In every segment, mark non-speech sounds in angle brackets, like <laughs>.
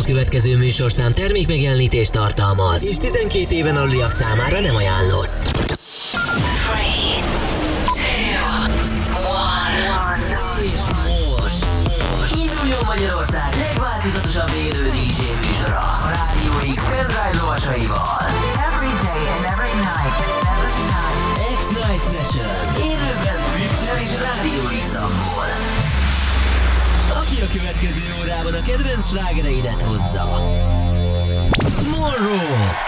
A következő műsorszám termék megjelenítést tartalmaz, és 12 éven aluliak számára nem ajánlott. Induljon Magyarország legváltozatosabb élő DJ műsora a Rádió X pendrive lovasaival. Következő órában a kedvenc slágereidet hozza. Morro!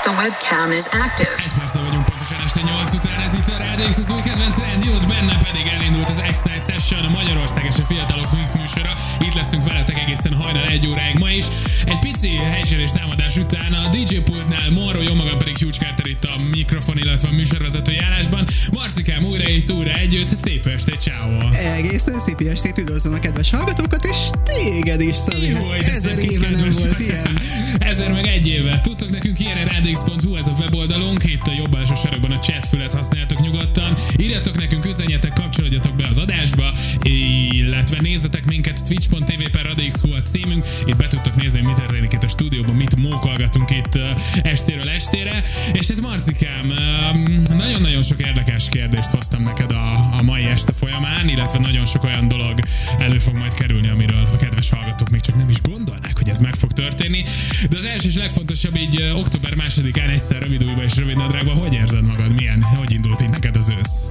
The webcam is active. Egy persze vagyunk pontosan este 8 után, ez itt a Rádió X, az új kedvenc rádiót, benne pedig elindult az X-Night Session, a Magyarország és a Fiatalok Mix műsora. Itt leszünk veletek egészen hajnal egy óráig ma is. Egy pici helysérés támadás után a DJ pultnál Morro, jó magam pedig Hugh Carter itt a mikrofon, illetve a műsorvezetői állásban. Marcikám újra itt, újra együtt, szép estét, ciao. Egészen szép estét, üdvözlöm a kedves hallgatókat, és téged is, Szabi. Jó, Hát ezer éve nem volt ilyen. <laughs> Ezer meg egy éve. Tudtok nekünk írni radix.hu, ez a weboldalunk, itt a jobb alsó sarokban a chat fület használtok nyugodtan. Írjatok nekünk, üzenjetek, kapcsolódjatok be az adásba, illetve nézzetek minket twitch.tv per radix.hu a címünk. Itt be tudtok nézni, hogy mi történik itt a stúdióban, mit mókolgatunk itt estéről estére. És hát Marcikám, nagyon-nagyon sok érdekes kérdést hoztam neked a, a mai este folyamán, illetve nagyon sok olyan dolog elő fog majd kerülni, amiről a kedves hallgatók még csak nem is gondolnák, hogy ez meg fog történni. De az első és legfontosabb így ö, október másodikán egyszer rövid újba és rövid nadrágban, hogy érzed magad? Milyen? Hogy indult így neked az ősz?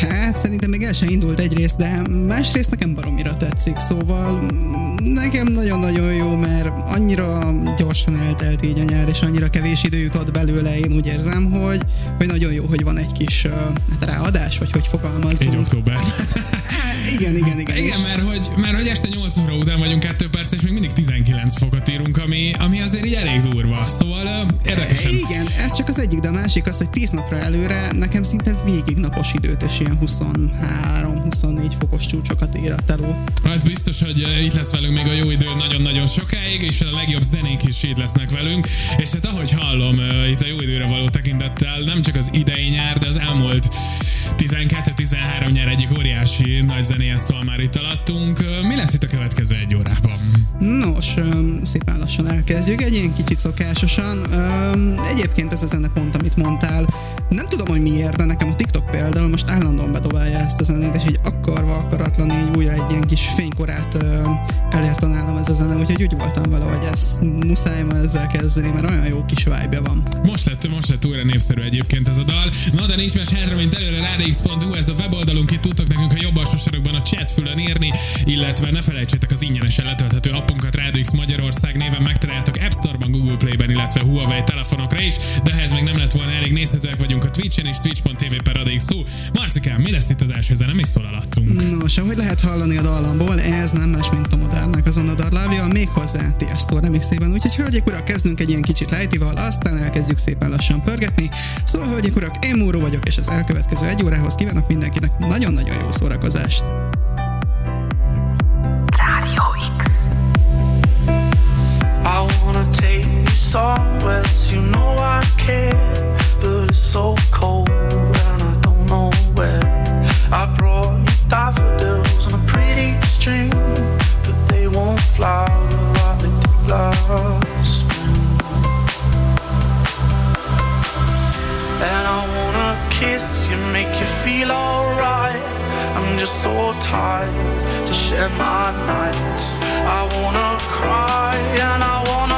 Hát szerintem még el sem indult egyrészt, de másrészt nekem baromira tetszik, szóval mm, nekem nagyon-nagyon jó, mert annyira gyorsan eltelt így a nyár, és annyira kevés idő jutott belőle, én úgy érzem, hogy, hogy nagyon jó, hogy van egy kis hát ráadás, vagy hogy Így fogalmazzunk. október. Igen, igen, igen. Igen, mert hogy, mert hogy este 8 óra után vagyunk 2 perc, és még mindig 19 fokot írunk, ami, ami azért így elég durva. Szóval ö, érdekesen. Igen, ez csak az egyik, de a másik az, hogy 10 napra előre nekem szinte végig napos időt, és ilyen 23-24 fokos csúcsokat ér a teló. Hát biztos, hogy itt lesz velünk még a jó idő nagyon-nagyon sokáig, és a legjobb zenék is itt lesznek velünk. És hát ahogy hallom, itt a jó időre való tekintettel nem csak az idei nyár, de az elmúlt 12-13 nyár egyik óriási nagy zenéje szól már itt alattunk. Mi lesz itt a következő egy órában? Nos, szépen lassan elkezdjük, egy ilyen kicsit szokásosan. Egyébként ez a zene pont, amit mondtál, nem tudom, hogy miért, de nekem a TikTok például most állandóan bedobálja ezt a zenét, és így akarva, akaratlan így újra egy ilyen kis fénykorát öm, elérte nálam ez a zene, úgyhogy úgy voltam vele, hogy ezt muszáj ma ezzel kezdeni, mert olyan jó kis vibe van. Most lett, most lett újra népszerű egyébként ez a dal. Na de nincs más hátra, mint előre radix.hu, ez a weboldalunk, itt tudtok nekünk a jobb alsó sarokban a chat fülön írni, illetve ne felejtsétek az ingyenesen letölthető appunkat Radio X Magyarország néven megtaláljátok App Store-ban, Google Play-ben, illetve Huawei telefonokra is, de ha ez még nem lett volna elég, nézhetőek vagyunk a Twitch-en és twitch.tv per radix.hu. Marcikám, mi lesz itt az első zene? Mi szól alattunk? Nos, ahogy lehet hallani a dallamból, ez nem más, mint a modernnek azon a darlávja, méghozzá Tiesto remixében, úgyhogy hölgyek urak, kezdünk egy ilyen kicsit lejtival, aztán elkezdjük szépen lassan pörgetni. Szóval hölgyek urak, én Múró vagyok, és az elkövetkező egy órához kívánok mindenkinek nagyon-nagyon jó szórakozást. Radio X. I wanna take you somewhere, you know I care, but it's so cold and I don't know where. I brought you daffodils on a pretty string, but they won't flower like they did last kiss you, make you feel alright. I'm just so tired to share my nights. I wanna cry and I wanna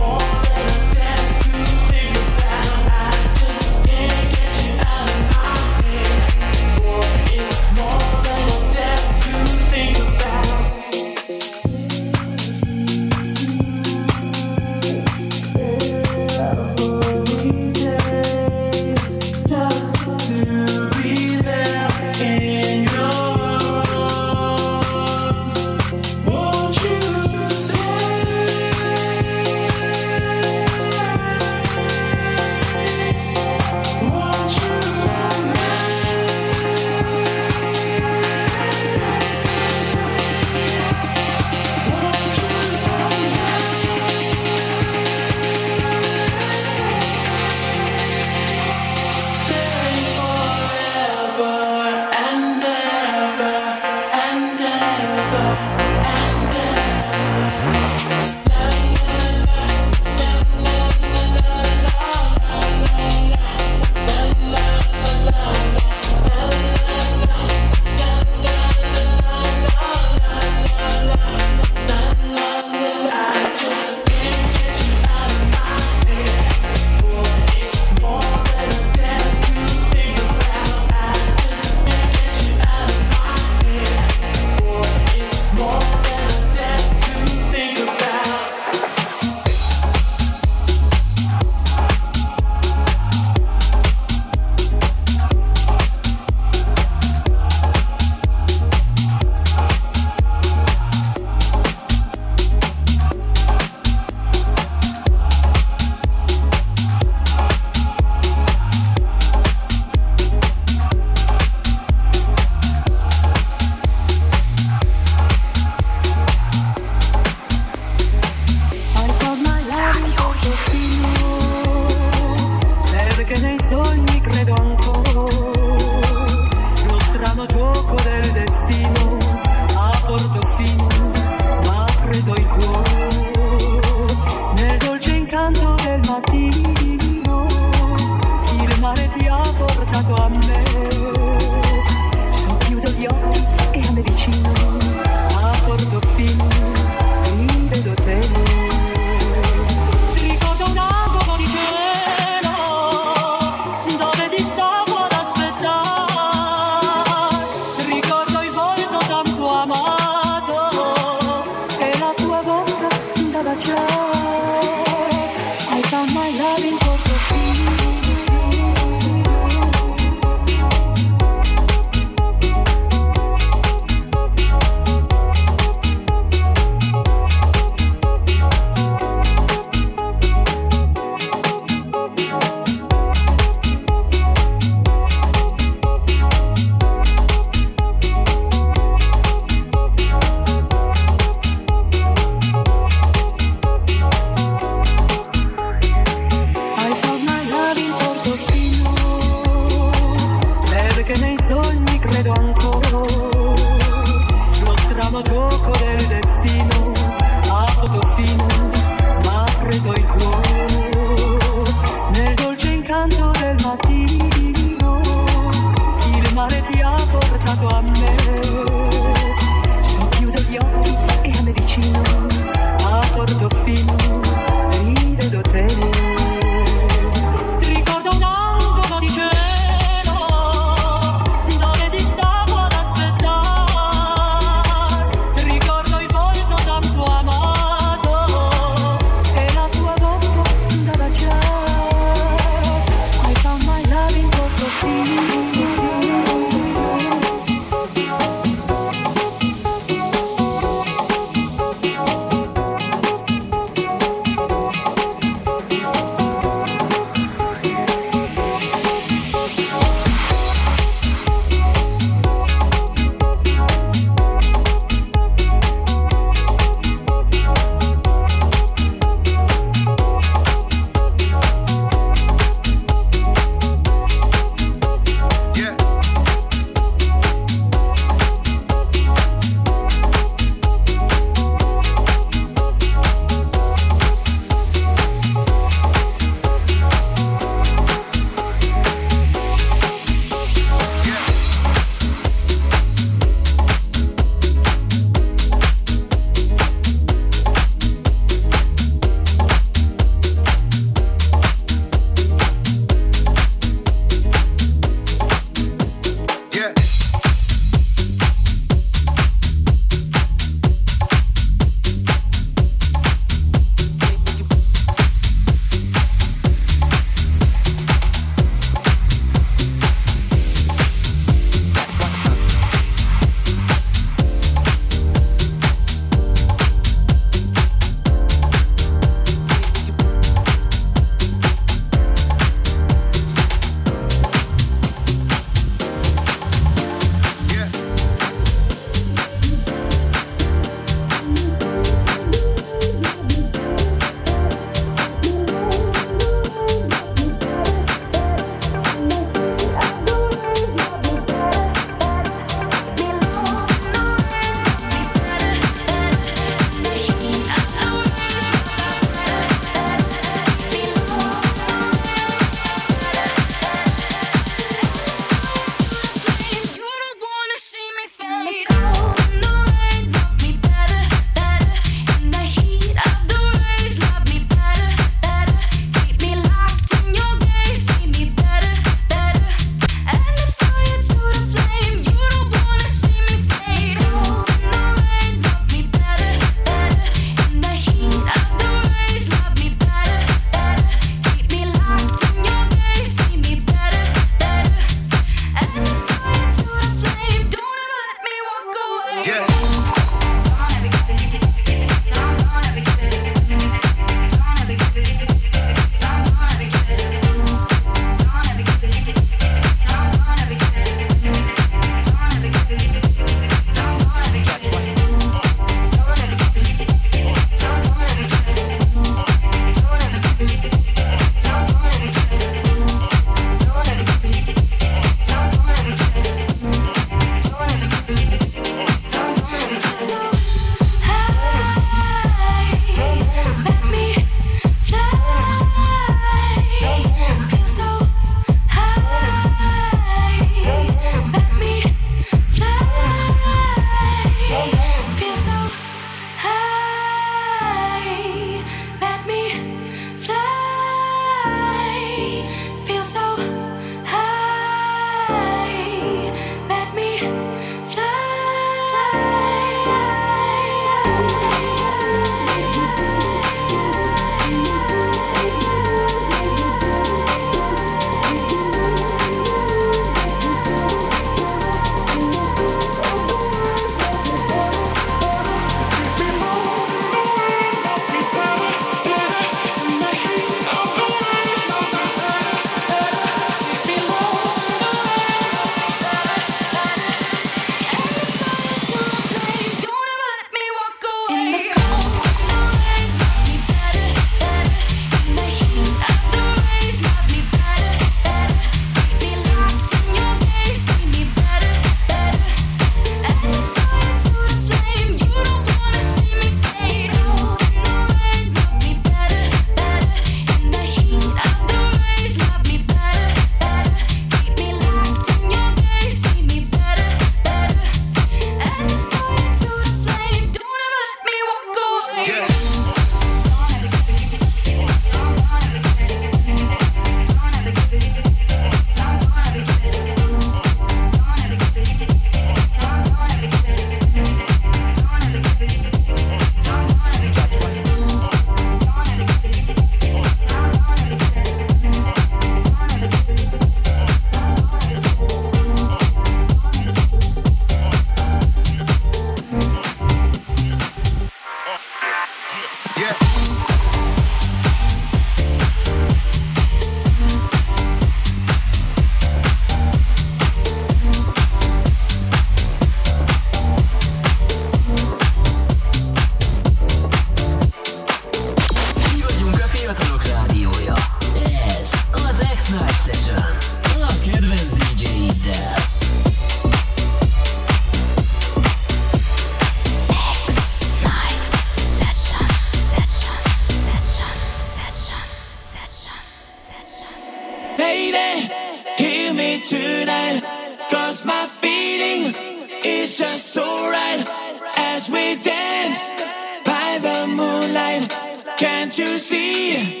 by the moonlight. Can't you see?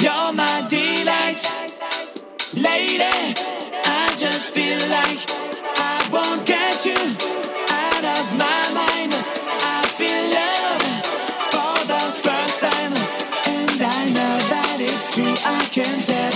You're my delight, lady. I just feel like I won't get you out of my mind. I feel love for the first time, and I know that it's true. I can tell.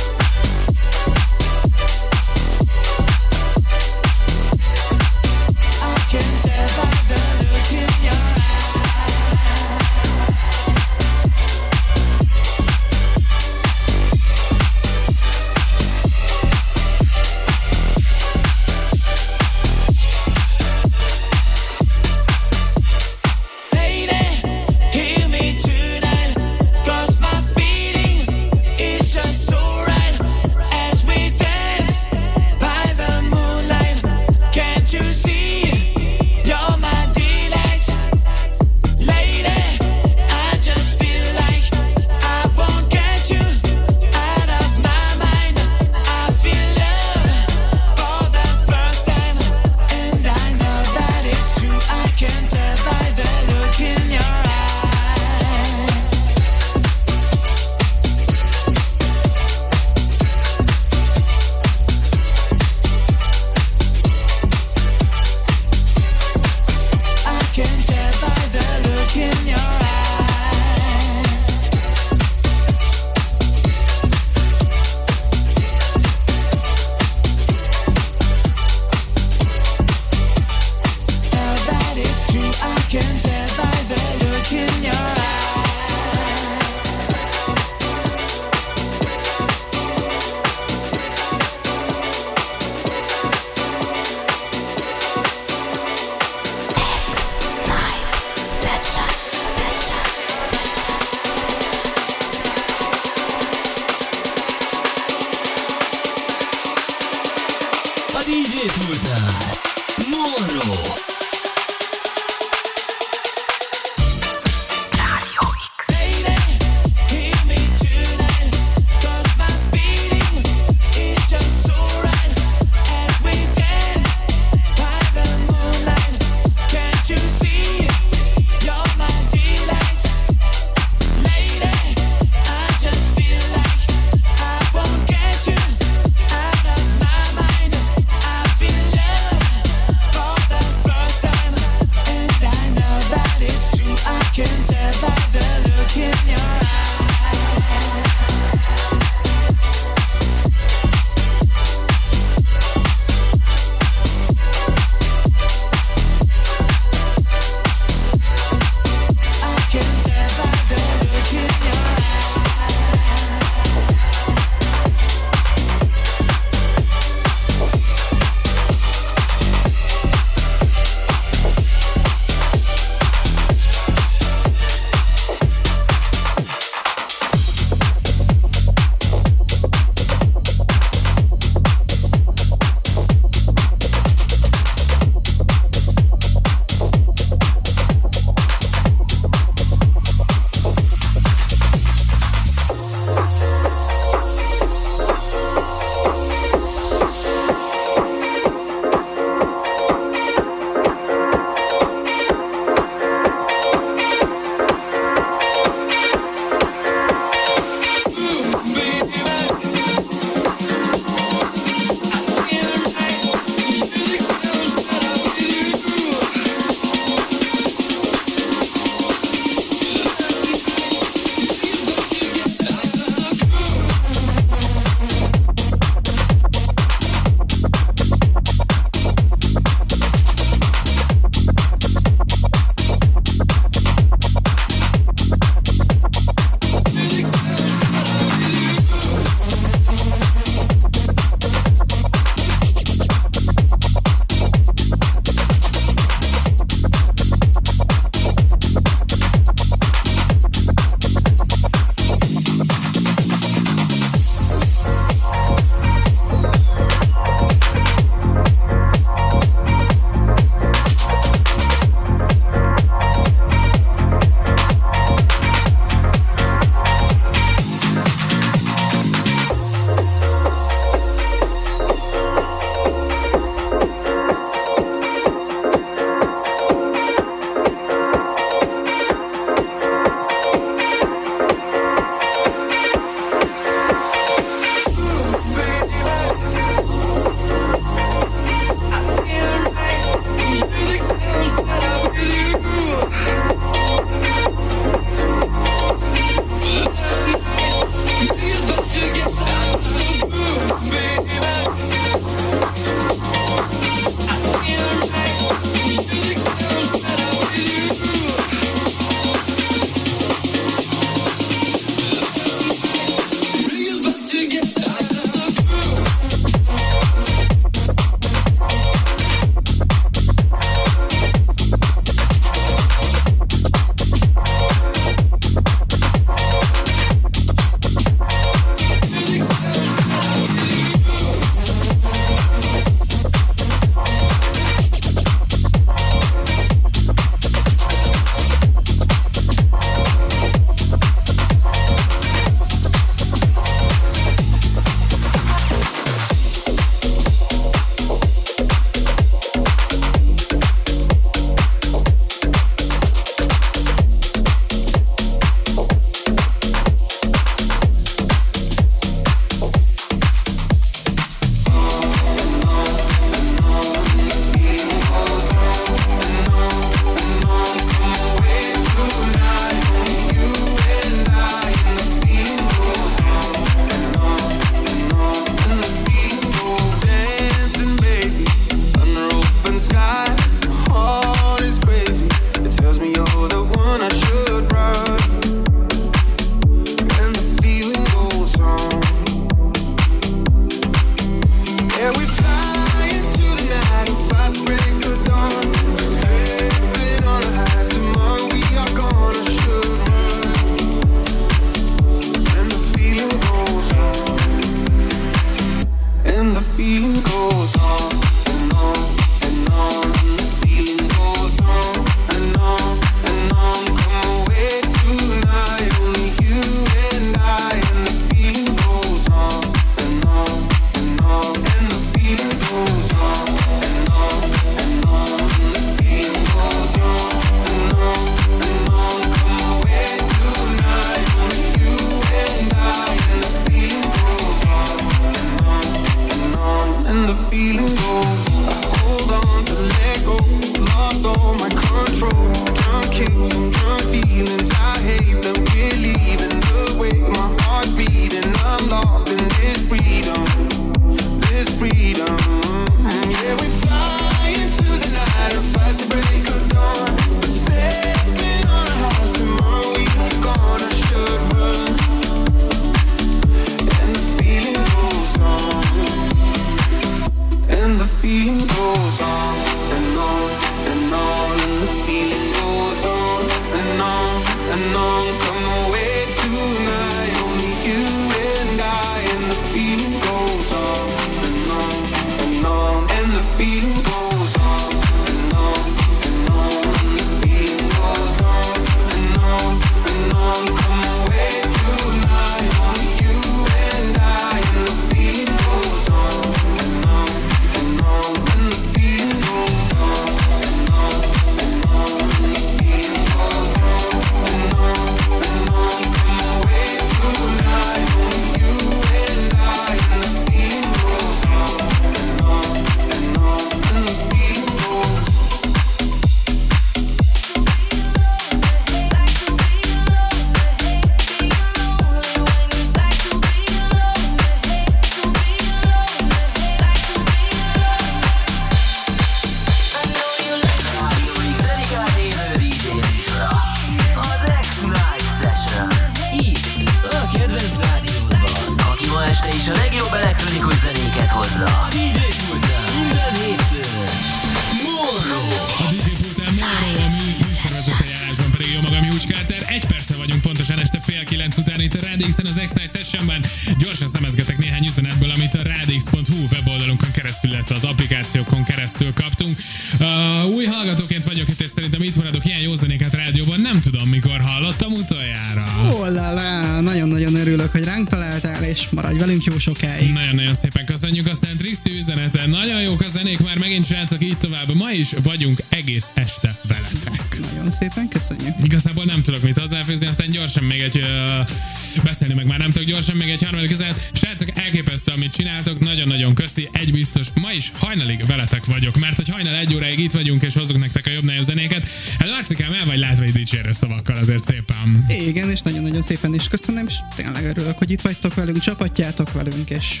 Illetve az applikációkon keresztül kaptunk. Uh, új hallgatóként vagyok itt, és szerintem itt maradok ilyen jó zenéket rádióban. Nem tudom, mikor hallottam utoljára. Hollá, nagyon-nagyon örülök, hogy ránk találtál, és maradj velünk jó sokáig. Nagyon-nagyon szépen köszönjük, aztán Trixi üzenete. Nagyon jók a zenék már megint srácok, így tovább. Ma is vagyunk egész este veletek. Nagyon szépen köszönjük. Igazából nem tudok mit hozzáfűzni, aztán gyorsan még egy, uh, beszélni meg már nem tudok, gyorsan még egy harmadik üzenet. Srácok, elképesztő, amit csináltok, nagyon-nagyon köszi, egy biztos, ma is hajnalig veletek vagyok, mert hogy hajnal egy óráig itt vagyunk, és hozunk nektek a jobb nagyobb zenéket. Hát Marcikám, el vagy látva egy dicsérő szavakkal azért szépen. Igen, és nagyon-nagyon szépen is köszönöm, és tényleg örülök, hogy itt vagytok velünk, csapatjátok velünk, és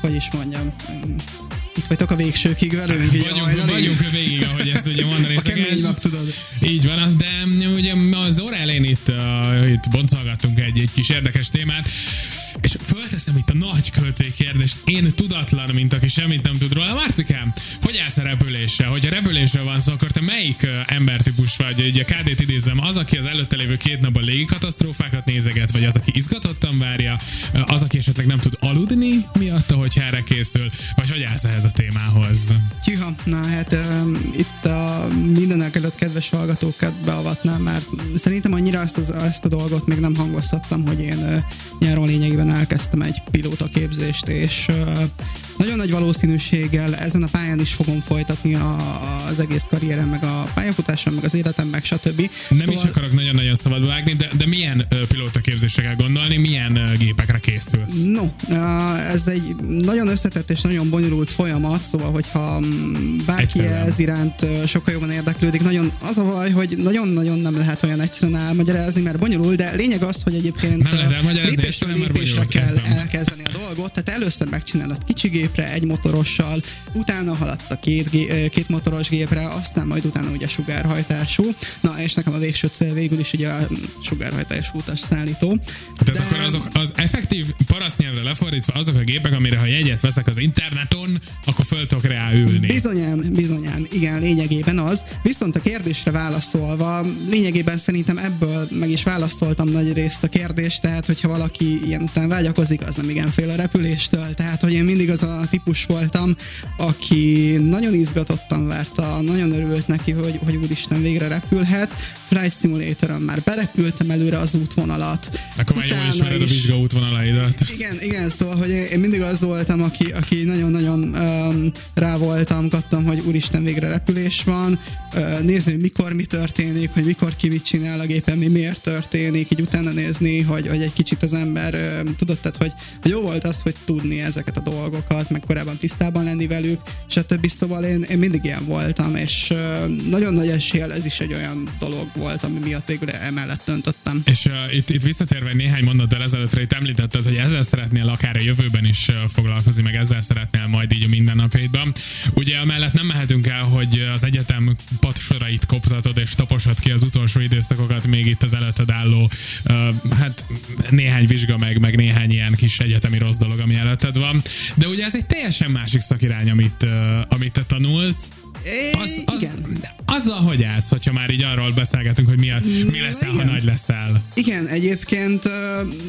hogy is mondjam, itt vagytok a végsőkig velünk. így a Vagyunk, hajnalig. vagyunk végig, ahogy ezt ugye mondani A kemény nap, tudod. Így van, az, de ugye az óra elején itt, uh, itt boncolgattunk egy, egy kis érdekes témát, és fölteszem itt a nagy költői kérdést, én tudatlan, mint aki semmit nem tud róla. Marcikám, hogy állsz a repüléssel? Hogyha repülésről van szó, akkor te melyik embertípus vagy? Ugye KD-t idézem, az, aki az előtte lévő két napban légi katasztrófákat nézeget, vagy az, aki izgatottan várja, az, aki esetleg nem tud aludni miatta, hogy erre készül, vagy hogy állsz ehhez a témához? Tyha, na hát um, itt a mindenek előtt kedves hallgatókat beavatnám, mert szerintem annyira ezt, az, ezt a dolgot még nem hangoztattam, hogy én uh, nyáron lényegében elkezdtem egy pilóta képzést, és nagyon nagy valószínűséggel ezen a pályán is fogom folytatni a, az egész karrierem, meg a pályafutásom, meg az életem, meg stb. Nem szóval... is akarok nagyon-nagyon szabadba vágni, de, de milyen uh, pilótaképzésre kell gondolni, milyen uh, gépekre készülsz? No, uh, ez egy nagyon összetett és nagyon bonyolult folyamat, szóval hogyha mm, bárki Egyszerűen. ez iránt sokkal jobban érdeklődik, nagyon az a baj, hogy nagyon-nagyon nem lehet olyan egyszerűen elmagyarázni, mert bonyolul, de lényeg az, hogy egyébként Nem lehet lépésről lépésre bonyolult, kell elkezdeni a dolgot, tehát először megcsinálod kicsi gépre, egy motorossal, utána haladsz a két, gé- két motoros gépre, aztán majd utána ugye sugárhajtású. Na, és nekem a végső cél végül is ugye a sugárhajtású utas szállító. Tehát akkor azok az effektív parasztnyelvre lefordítva azok a gépek, amire ha jegyet veszek az interneton, akkor föl tudok rá ülni. Bizonyám, bizonyám, igen, lényegében az. Viszont a kérdésre válaszolva, lényegében szerintem ebből meg is válaszoltam nagy részt a kérdést, tehát hogyha valaki ilyen után vágyakozik, az nem igen fél a repüléstől. Tehát, hogy én mindig az a típus voltam, aki nagyon izgatottan várta, nagyon örült neki, hogy, hogy úristen végre repülhet. Flight Simulatoron már berepültem előre az útvonalat. Akkor már jól ismered a is- vizsga útvonalaidat. igen, igen, szóval, hogy én mindig az voltam, aki, aki nagyon-nagyon um, rá voltam, kattam, hogy úristen, végre repülés van, uh, nézni, hogy mikor mi történik, hogy mikor ki mit csinál a gépen, mi miért történik, így utána nézni, hogy, hogy egy kicsit az ember um, tudott, tehát, hogy, hogy jó volt az, hogy tudni ezeket a dolgokat, meg korábban tisztában lenni velük, stb. Szóval én, én mindig ilyen voltam, és uh, nagyon nagy eséllyel ez is egy olyan dolog volt, ami miatt végül emellett döntöttem. És uh, itt, itt visszatérve néhány mondattal ezelőttre, itt említetted, hogy ezzel szeretnél akár a jövőben is foglalkozni, meg ezzel szeretnél majd így a mindennapjaidban. Ugye amellett nem mehetünk el, hogy az egyetem patsorait koptatod és taposod ki az utolsó időszakokat, még itt az előtted álló, uh, hát néhány vizsga meg, meg néhány ilyen kis egyetemi rossz dolog, ami előtted van. De ugye ez egy teljesen másik szakirány, amit, uh, amit te tanulsz. Az, az, igen. azzal hogy állsz, hogyha már így arról beszélgetünk, hogy mi, a, mi leszel, ha igen. nagy leszel? Igen, egyébként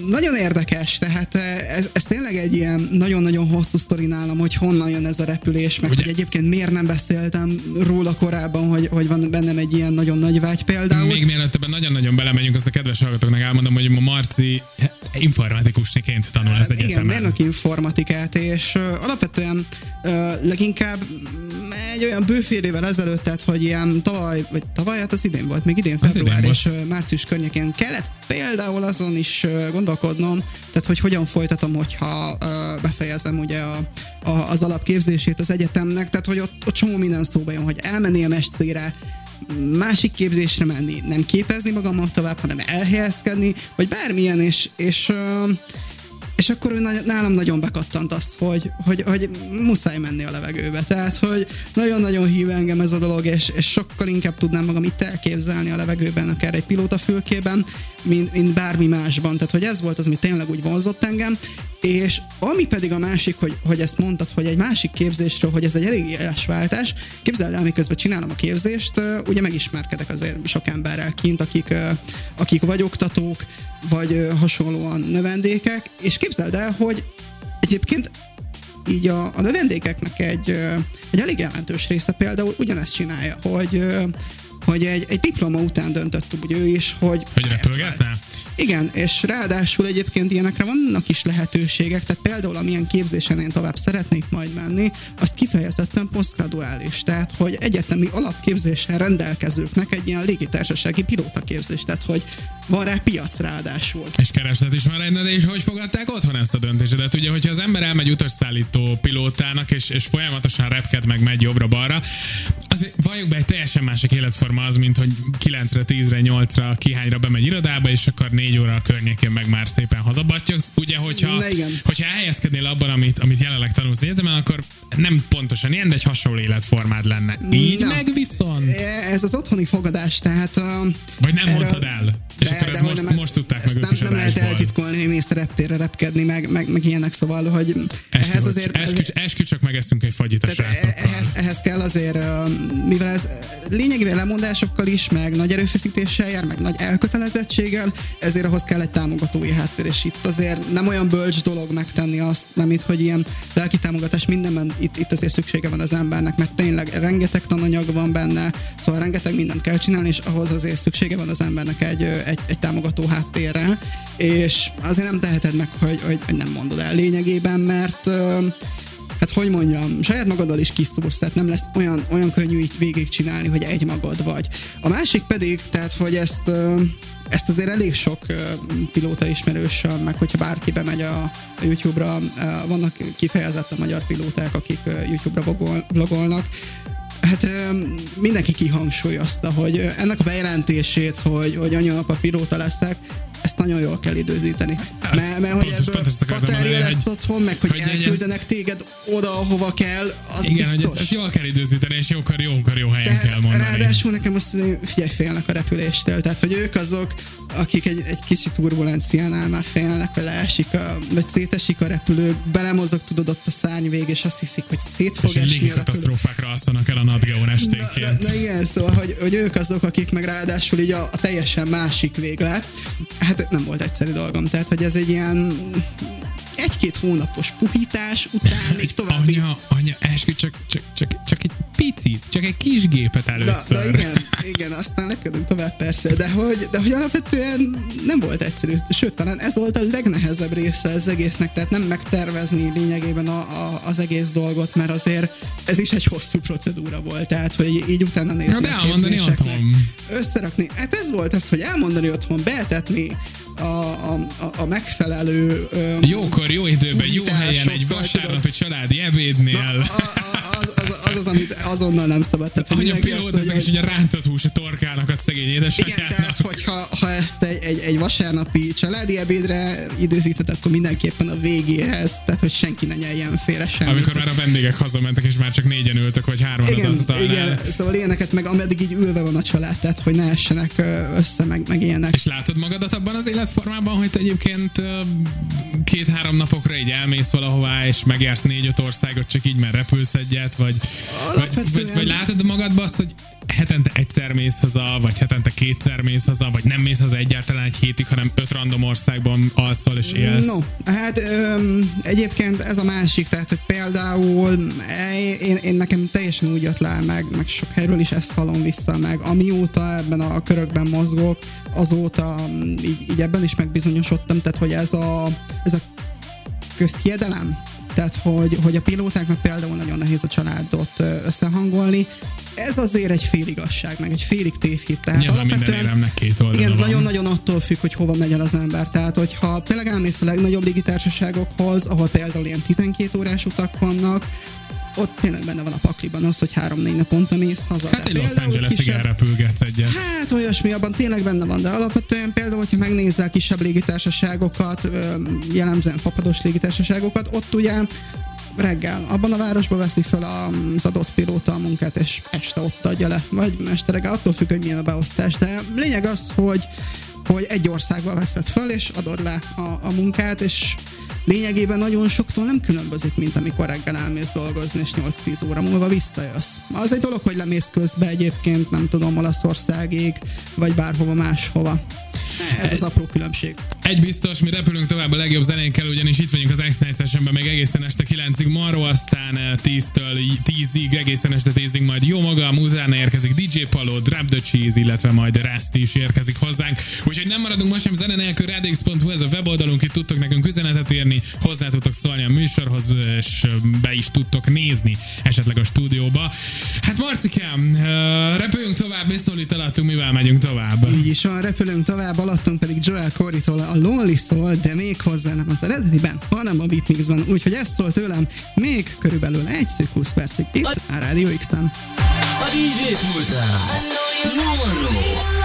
nagyon érdekes, tehát ez, ez tényleg egy ilyen nagyon-nagyon hosszú sztori nálam, hogy honnan jön ez a repülés, meg Ugye- hogy egyébként miért nem beszéltem róla korábban, hogy, hogy van bennem egy ilyen nagyon nagy vágy például. Még mielőtt ebben nagyon-nagyon belemegyünk, azt a kedves hallgatóknak elmondom, hogy ma Marci informatikusniként tanul az Igen, egyetemen. mérnök informatikát, és alapvetően ö, leginkább mm, egy olyan bő fél évvel ezelőtt, tehát hogy ilyen tavaly, vagy tavaly, hát az idén volt, még idén február idén és március környékén kellett például azon is ö, gondolkodnom, tehát hogy hogyan folytatom, hogyha befejezem ugye a, a, az alapképzését az egyetemnek, tehát hogy ott, ott csomó minden szóba jön, hogy elmenni a messzére, másik képzésre menni, nem képezni magammal tovább, hanem elhelyezkedni, vagy bármilyen, és, és és akkor ő nagy- nálam nagyon bekattant az, hogy, hogy, hogy muszáj menni a levegőbe. Tehát, hogy nagyon-nagyon hív engem ez a dolog, és, és sokkal inkább tudnám magam itt elképzelni a levegőben, akár egy pilótafülkében, mint, mint bármi másban. Tehát, hogy ez volt az, ami tényleg úgy vonzott engem, És ami pedig a másik, hogy, hogy ezt mondtad, hogy egy másik képzésről, hogy ez egy elég éles váltás, képzeld el, miközben csinálom a képzést, ugye megismerkedek azért sok emberrel kint, akik, akik vagy oktatók, vagy hasonlóan növendékek, és képzeld el, hogy egyébként így a, a növendékeknek egy, egy elég jelentős része például ugyanezt csinálja, hogy, hogy egy, egy diploma után döntött úgy ő is, hogy... Hogy repülgetne? Igen, és ráadásul egyébként ilyenekre vannak is lehetőségek, tehát például amilyen képzésen én tovább szeretnék majd menni, az kifejezetten posztgraduális, tehát hogy egyetemi alapképzéssel rendelkezőknek egy ilyen légitársasági pilótaképzés, tehát hogy van rá piac ráadásul. És kereslet is van de és hogy fogadták otthon ezt a döntésedet? Ugye, hogyha az ember elmegy utasszállító pilótának, és, és folyamatosan repked meg megy jobbra-balra, azért valljuk be, egy teljesen másik életforma az, mint hogy 9-re, 10-re, 8-ra, kihányra bemegy irodába, és akkor 4 óra a környékén meg már szépen hazabattyogsz. Ugye, hogyha, Na igen. hogyha elhelyezkednél abban, amit, amit jelenleg tanulsz egyetemen, akkor nem pontosan ilyen, de egy hasonló életformád lenne. Így Na. meg viszont. Ez az otthoni fogadás, tehát... Uh, Vagy nem mondtad el? És akkor hogy most, nem- most tudták meg nem, nem lehet eltitkolni, hogy mész reptérre repkedni, meg, meg, meg ilyenek, szóval, hogy Eskü, ehhez azért... eskü, eskü, csak megeszünk egy fagyit a srácokkal. ehhez, ehhez kell azért, mivel ez lényegében lemondásokkal is, meg nagy erőfeszítéssel jár, meg nagy elkötelezettséggel, ezért ahhoz kell egy támogatói háttér, és itt azért nem olyan bölcs dolog megtenni azt, nem itt, hogy ilyen lelki támogatás mindenben itt, itt azért szüksége van az embernek, mert tényleg rengeteg tananyag van benne, szóval rengeteg mindent kell csinálni, és ahhoz azért szüksége van az embernek egy, egy, egy támogató háttérre, és azért nem teheted meg, hogy, hogy, nem mondod el lényegében, mert hát hogy mondjam, saját magaddal is kiszúrsz, tehát nem lesz olyan, olyan könnyű így végigcsinálni, hogy egy magad vagy. A másik pedig, tehát hogy ezt, ezt azért elég sok pilóta ismerősöm, meg hogyha bárki bemegy a, YouTube-ra, vannak kifejezetten magyar pilóták, akik YouTube-ra vlogol- vlogolnak, Hát mindenki kihangsúlyozta, hogy ennek a bejelentését, hogy, hogy anya-apa pilóta leszek, ezt nagyon jól kell időzíteni. Ez Mert, mert hogy ezt ebből mondani, lesz hogy- otthon, meg hogy, hogy hogy ezt- elküldenek téged oda, ahova kell, az Igen, hogy biztos. ezt, ezt jól kell időzíteni, és jókor, jókor jó helyen kell mondani. Ráadásul nekem azt mondja, hogy figyelj, félnek a repüléstől. Tehát, hogy ők azok, akik egy, egy kicsi turbulenciánál már félnek, hogy leesik, a, vagy szétesik a repülő, belemozog, tudod, ott a szárny vég, és azt hiszik, hogy szét fog és esni katasztrófákra alszanak el a Nadgeon Na, esténként. na, na igen, szóval, hogy, hogy ők azok, akik meg ráadásul így a, a teljesen másik véglet. Hát nem volt egyszerű dolgom, tehát hogy ez egy ilyen egy-két hónapos puhítás után még további Anya, anya, eskü, csak, csak, csak, csak egy picit, csak egy kis gépet Na, először. na igen, igen, aztán lepkedünk tovább persze, de hogy, de hogy alapvetően nem volt egyszerű, sőt, talán ez volt a legnehezebb része az egésznek, tehát nem megtervezni lényegében a, a, az egész dolgot, mert azért ez is egy hosszú procedúra volt, tehát hogy így utána nézni Na, a elmondani képzéseknek, összerakni, hát ez volt az, hogy elmondani otthon, betetni a, a, a, megfelelő öm, Jókor, jó időben, jó helyen, egy vasárnapi családi ebédnél. a, a, azonnal nem szabad. Tehát, hogy pilóta, mondja, és ugye rántott hús a torkának a szegény Igen, édesanyjának. tehát hogyha ha ezt egy, egy, egy vasárnapi családi ebédre időzíted, akkor mindenképpen a végéhez, tehát hogy senki ne nyeljen félre semmit. Amikor már a vendégek hazamentek, és már csak négyen ültek, vagy hárman az igen, asztalnál. igen, szóval ilyeneket meg ameddig így ülve van a család, tehát hogy ne essenek össze, meg, meg ilyenek. És látod magadat abban az életformában, hogy te egyébként két-három napokra így elmész valahová, és megjársz négy-öt országot, csak így mert repülsz egyet, vagy, vagy, Alapvetően- vagy, vagy látod magadban azt, hogy hetente egyszer mész haza, vagy hetente kétszer mész haza, vagy nem mész haza egyáltalán egy hétig, hanem öt random országban alszol és élsz. No, hát öm, egyébként ez a másik, tehát hogy például eh, én, én nekem teljesen úgy jött le, meg, meg sok helyről is ezt hallom vissza, meg amióta ebben a körökben mozgok, azóta mm, így, így ebben is megbizonyosodtam, tehát hogy ez a, ez a közhiedelem, tehát hogy, hogy a pilótáknak például nagyon nehéz a családot összehangolni, ez azért egy féligasság, meg egy félig tévhit. Tehát Nyilván minden éremnek két igen, nagyon-nagyon attól függ, hogy hova megy el az ember. Tehát, hogyha tényleg elmész a legnagyobb légitársaságokhoz, ahol például ilyen 12 órás utak vannak, ott tényleg benne van a pakliban az, hogy három-négy naponta mész haza. Hát egy Los Angeles-ig kisebb- elrepülgetsz egyet. Hát olyasmi, abban tényleg benne van, de alapvetően például, hogyha megnézel kisebb légitársaságokat, jellemzően fapados légitársaságokat, ott ugye reggel abban a városban veszi fel az adott pilóta a munkát, és este ott adja le, vagy este reggel, attól függ, hogy milyen a beosztás, de lényeg az, hogy hogy egy országban veszed föl, és adod le a, a munkát, és lényegében nagyon soktól nem különbözik, mint amikor reggel elmész dolgozni, és 8-10 óra múlva visszajössz. Az egy dolog, hogy lemész közbe egyébként, nem tudom, Olaszországig, vagy bárhova máshova. Ez az apró különbség. Egy biztos, mi repülünk tovább a legjobb zenénkkel, ugyanis itt vagyunk az X-Night Sessionben még egészen este 9-ig Maró, aztán eh, 10-től 10-ig, egészen este 10-ig majd jó maga, a Muzána érkezik DJ Paló, Drop the Cheese, illetve majd Rusty is érkezik hozzánk. Úgyhogy nem maradunk most sem zene nélkül, radix.hu, ez a weboldalunk, itt tudtok nekünk üzenetet írni, hozzá tudtok szólni a műsorhoz, és be is tudtok nézni esetleg a stúdióba. Hát Marcikám, eh, repüljünk tovább, mi szólítalattunk, mivel megyünk tovább? Így is van, repülünk tovább, alattunk pedig Joel Corey-tól a Lonely szól, de még hozzá nem az eredetiben, hanem a Beat Mixben. Úgyhogy ez szól tőlem még körülbelül egy szűk 20 percig itt a Radio X-en. A DJ pultán. Monroe.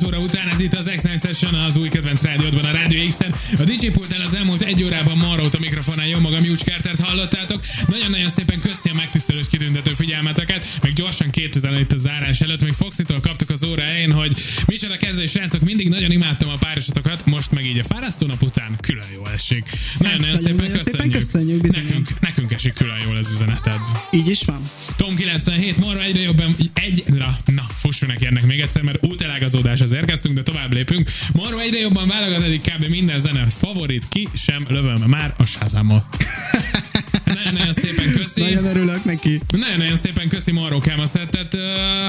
9 óra után, ez itt az X9 Session az új kedvenc rádiódban a Rádió X-en. A DJ pultnál az elmúlt egy órában Marót a mikrofonál, jó magam Júcs Kártert hallottátok. Nagyon-nagyon szépen köszi a megtisztelő és kitüntető figyelmeteket, meg gyorsan 2000 itt a zárás előtt, még Foxitól kaptuk az óra elején, hogy micsoda kezdő srácok, mindig nagyon imádtam a párosotokat, most meg így a fárasztó nap után külön jó esik. Nagyon-nagyon szépen nagyon-nagyon szépen köszönjük. nekünk, nekünk esik külön jól az üzeneted. Így is van. Tom 97, marra egyre jobban, egy, na, na, fussunk neki ennek még egyszer, mert útelágazódáshoz érkeztünk, de tovább lépünk. Marra egyre jobban válogat eddig kb. minden zene favorit, ki sem lövöm már a Shazamot. <laughs> Nagyon-nagyon szépen köszi. Nagyon örülök neki. Nagyon-nagyon szépen köszi Marrókám a szettet.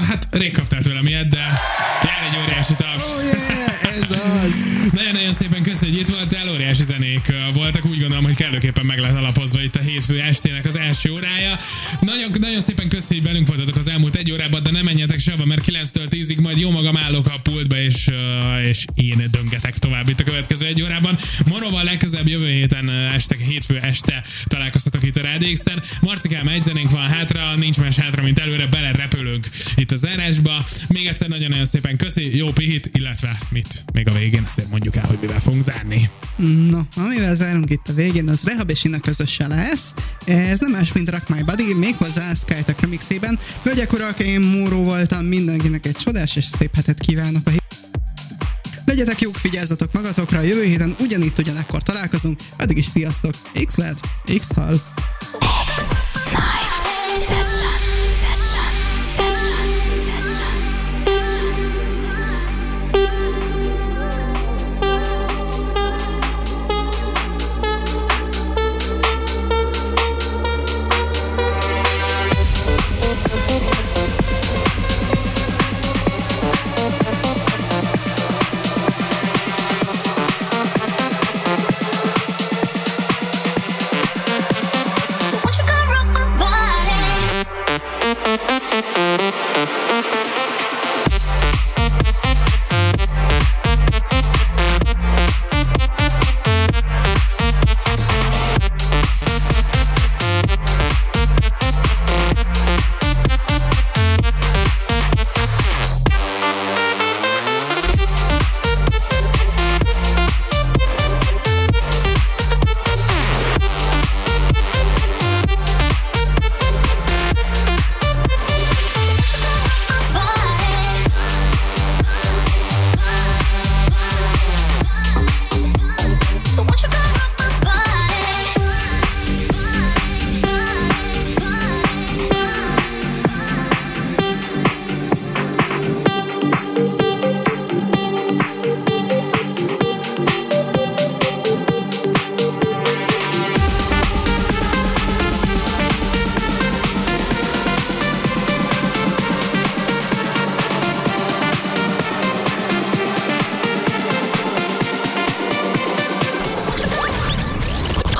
Hát rég kaptál tőlem ilyet, de jár egy óriási taps. Oh yeah, ez az. Nagyon-nagyon szépen köszi, hogy itt voltál, óriási zenék voltak, úgy gondolom, hogy kellőképpen meg lehet alapozva itt a hétfő estének az első órája. Nagyon, nagyon szépen köszi, hogy velünk voltatok az elmúlt egy órában, de nem menjetek sehova, mert 9-től 10-ig majd jó magam állok a pultba, és, és én döngetek tovább itt a következő egy órában. Moróval legközelebb jövő héten este, hétfő este találkoztatok itt a Rádió X-en. Marcikám, egy zenénk van hátra, nincs más hátra, mint előre, belerepülünk itt a zárásba. Még egyszer nagyon-nagyon szépen köszi, jó pihit, illetve mit még a végén, azért mondjuk el, hogy mivel fogunk zárni. No, amivel zárunk itt a végén, az Rehab és Inna közöse lesz. Ez nem más, mint Rock My Body, méghozzá Skytek remixében. Hölgyek, urak, én Móró voltam, mindenkinek egy csodás és szép hetet kívánok a. Legyetek jók, vigyázzatok magatokra, jövő héten ugyanitt ugyanekkor találkozunk, addig is sziasztok, X lehet, X hal.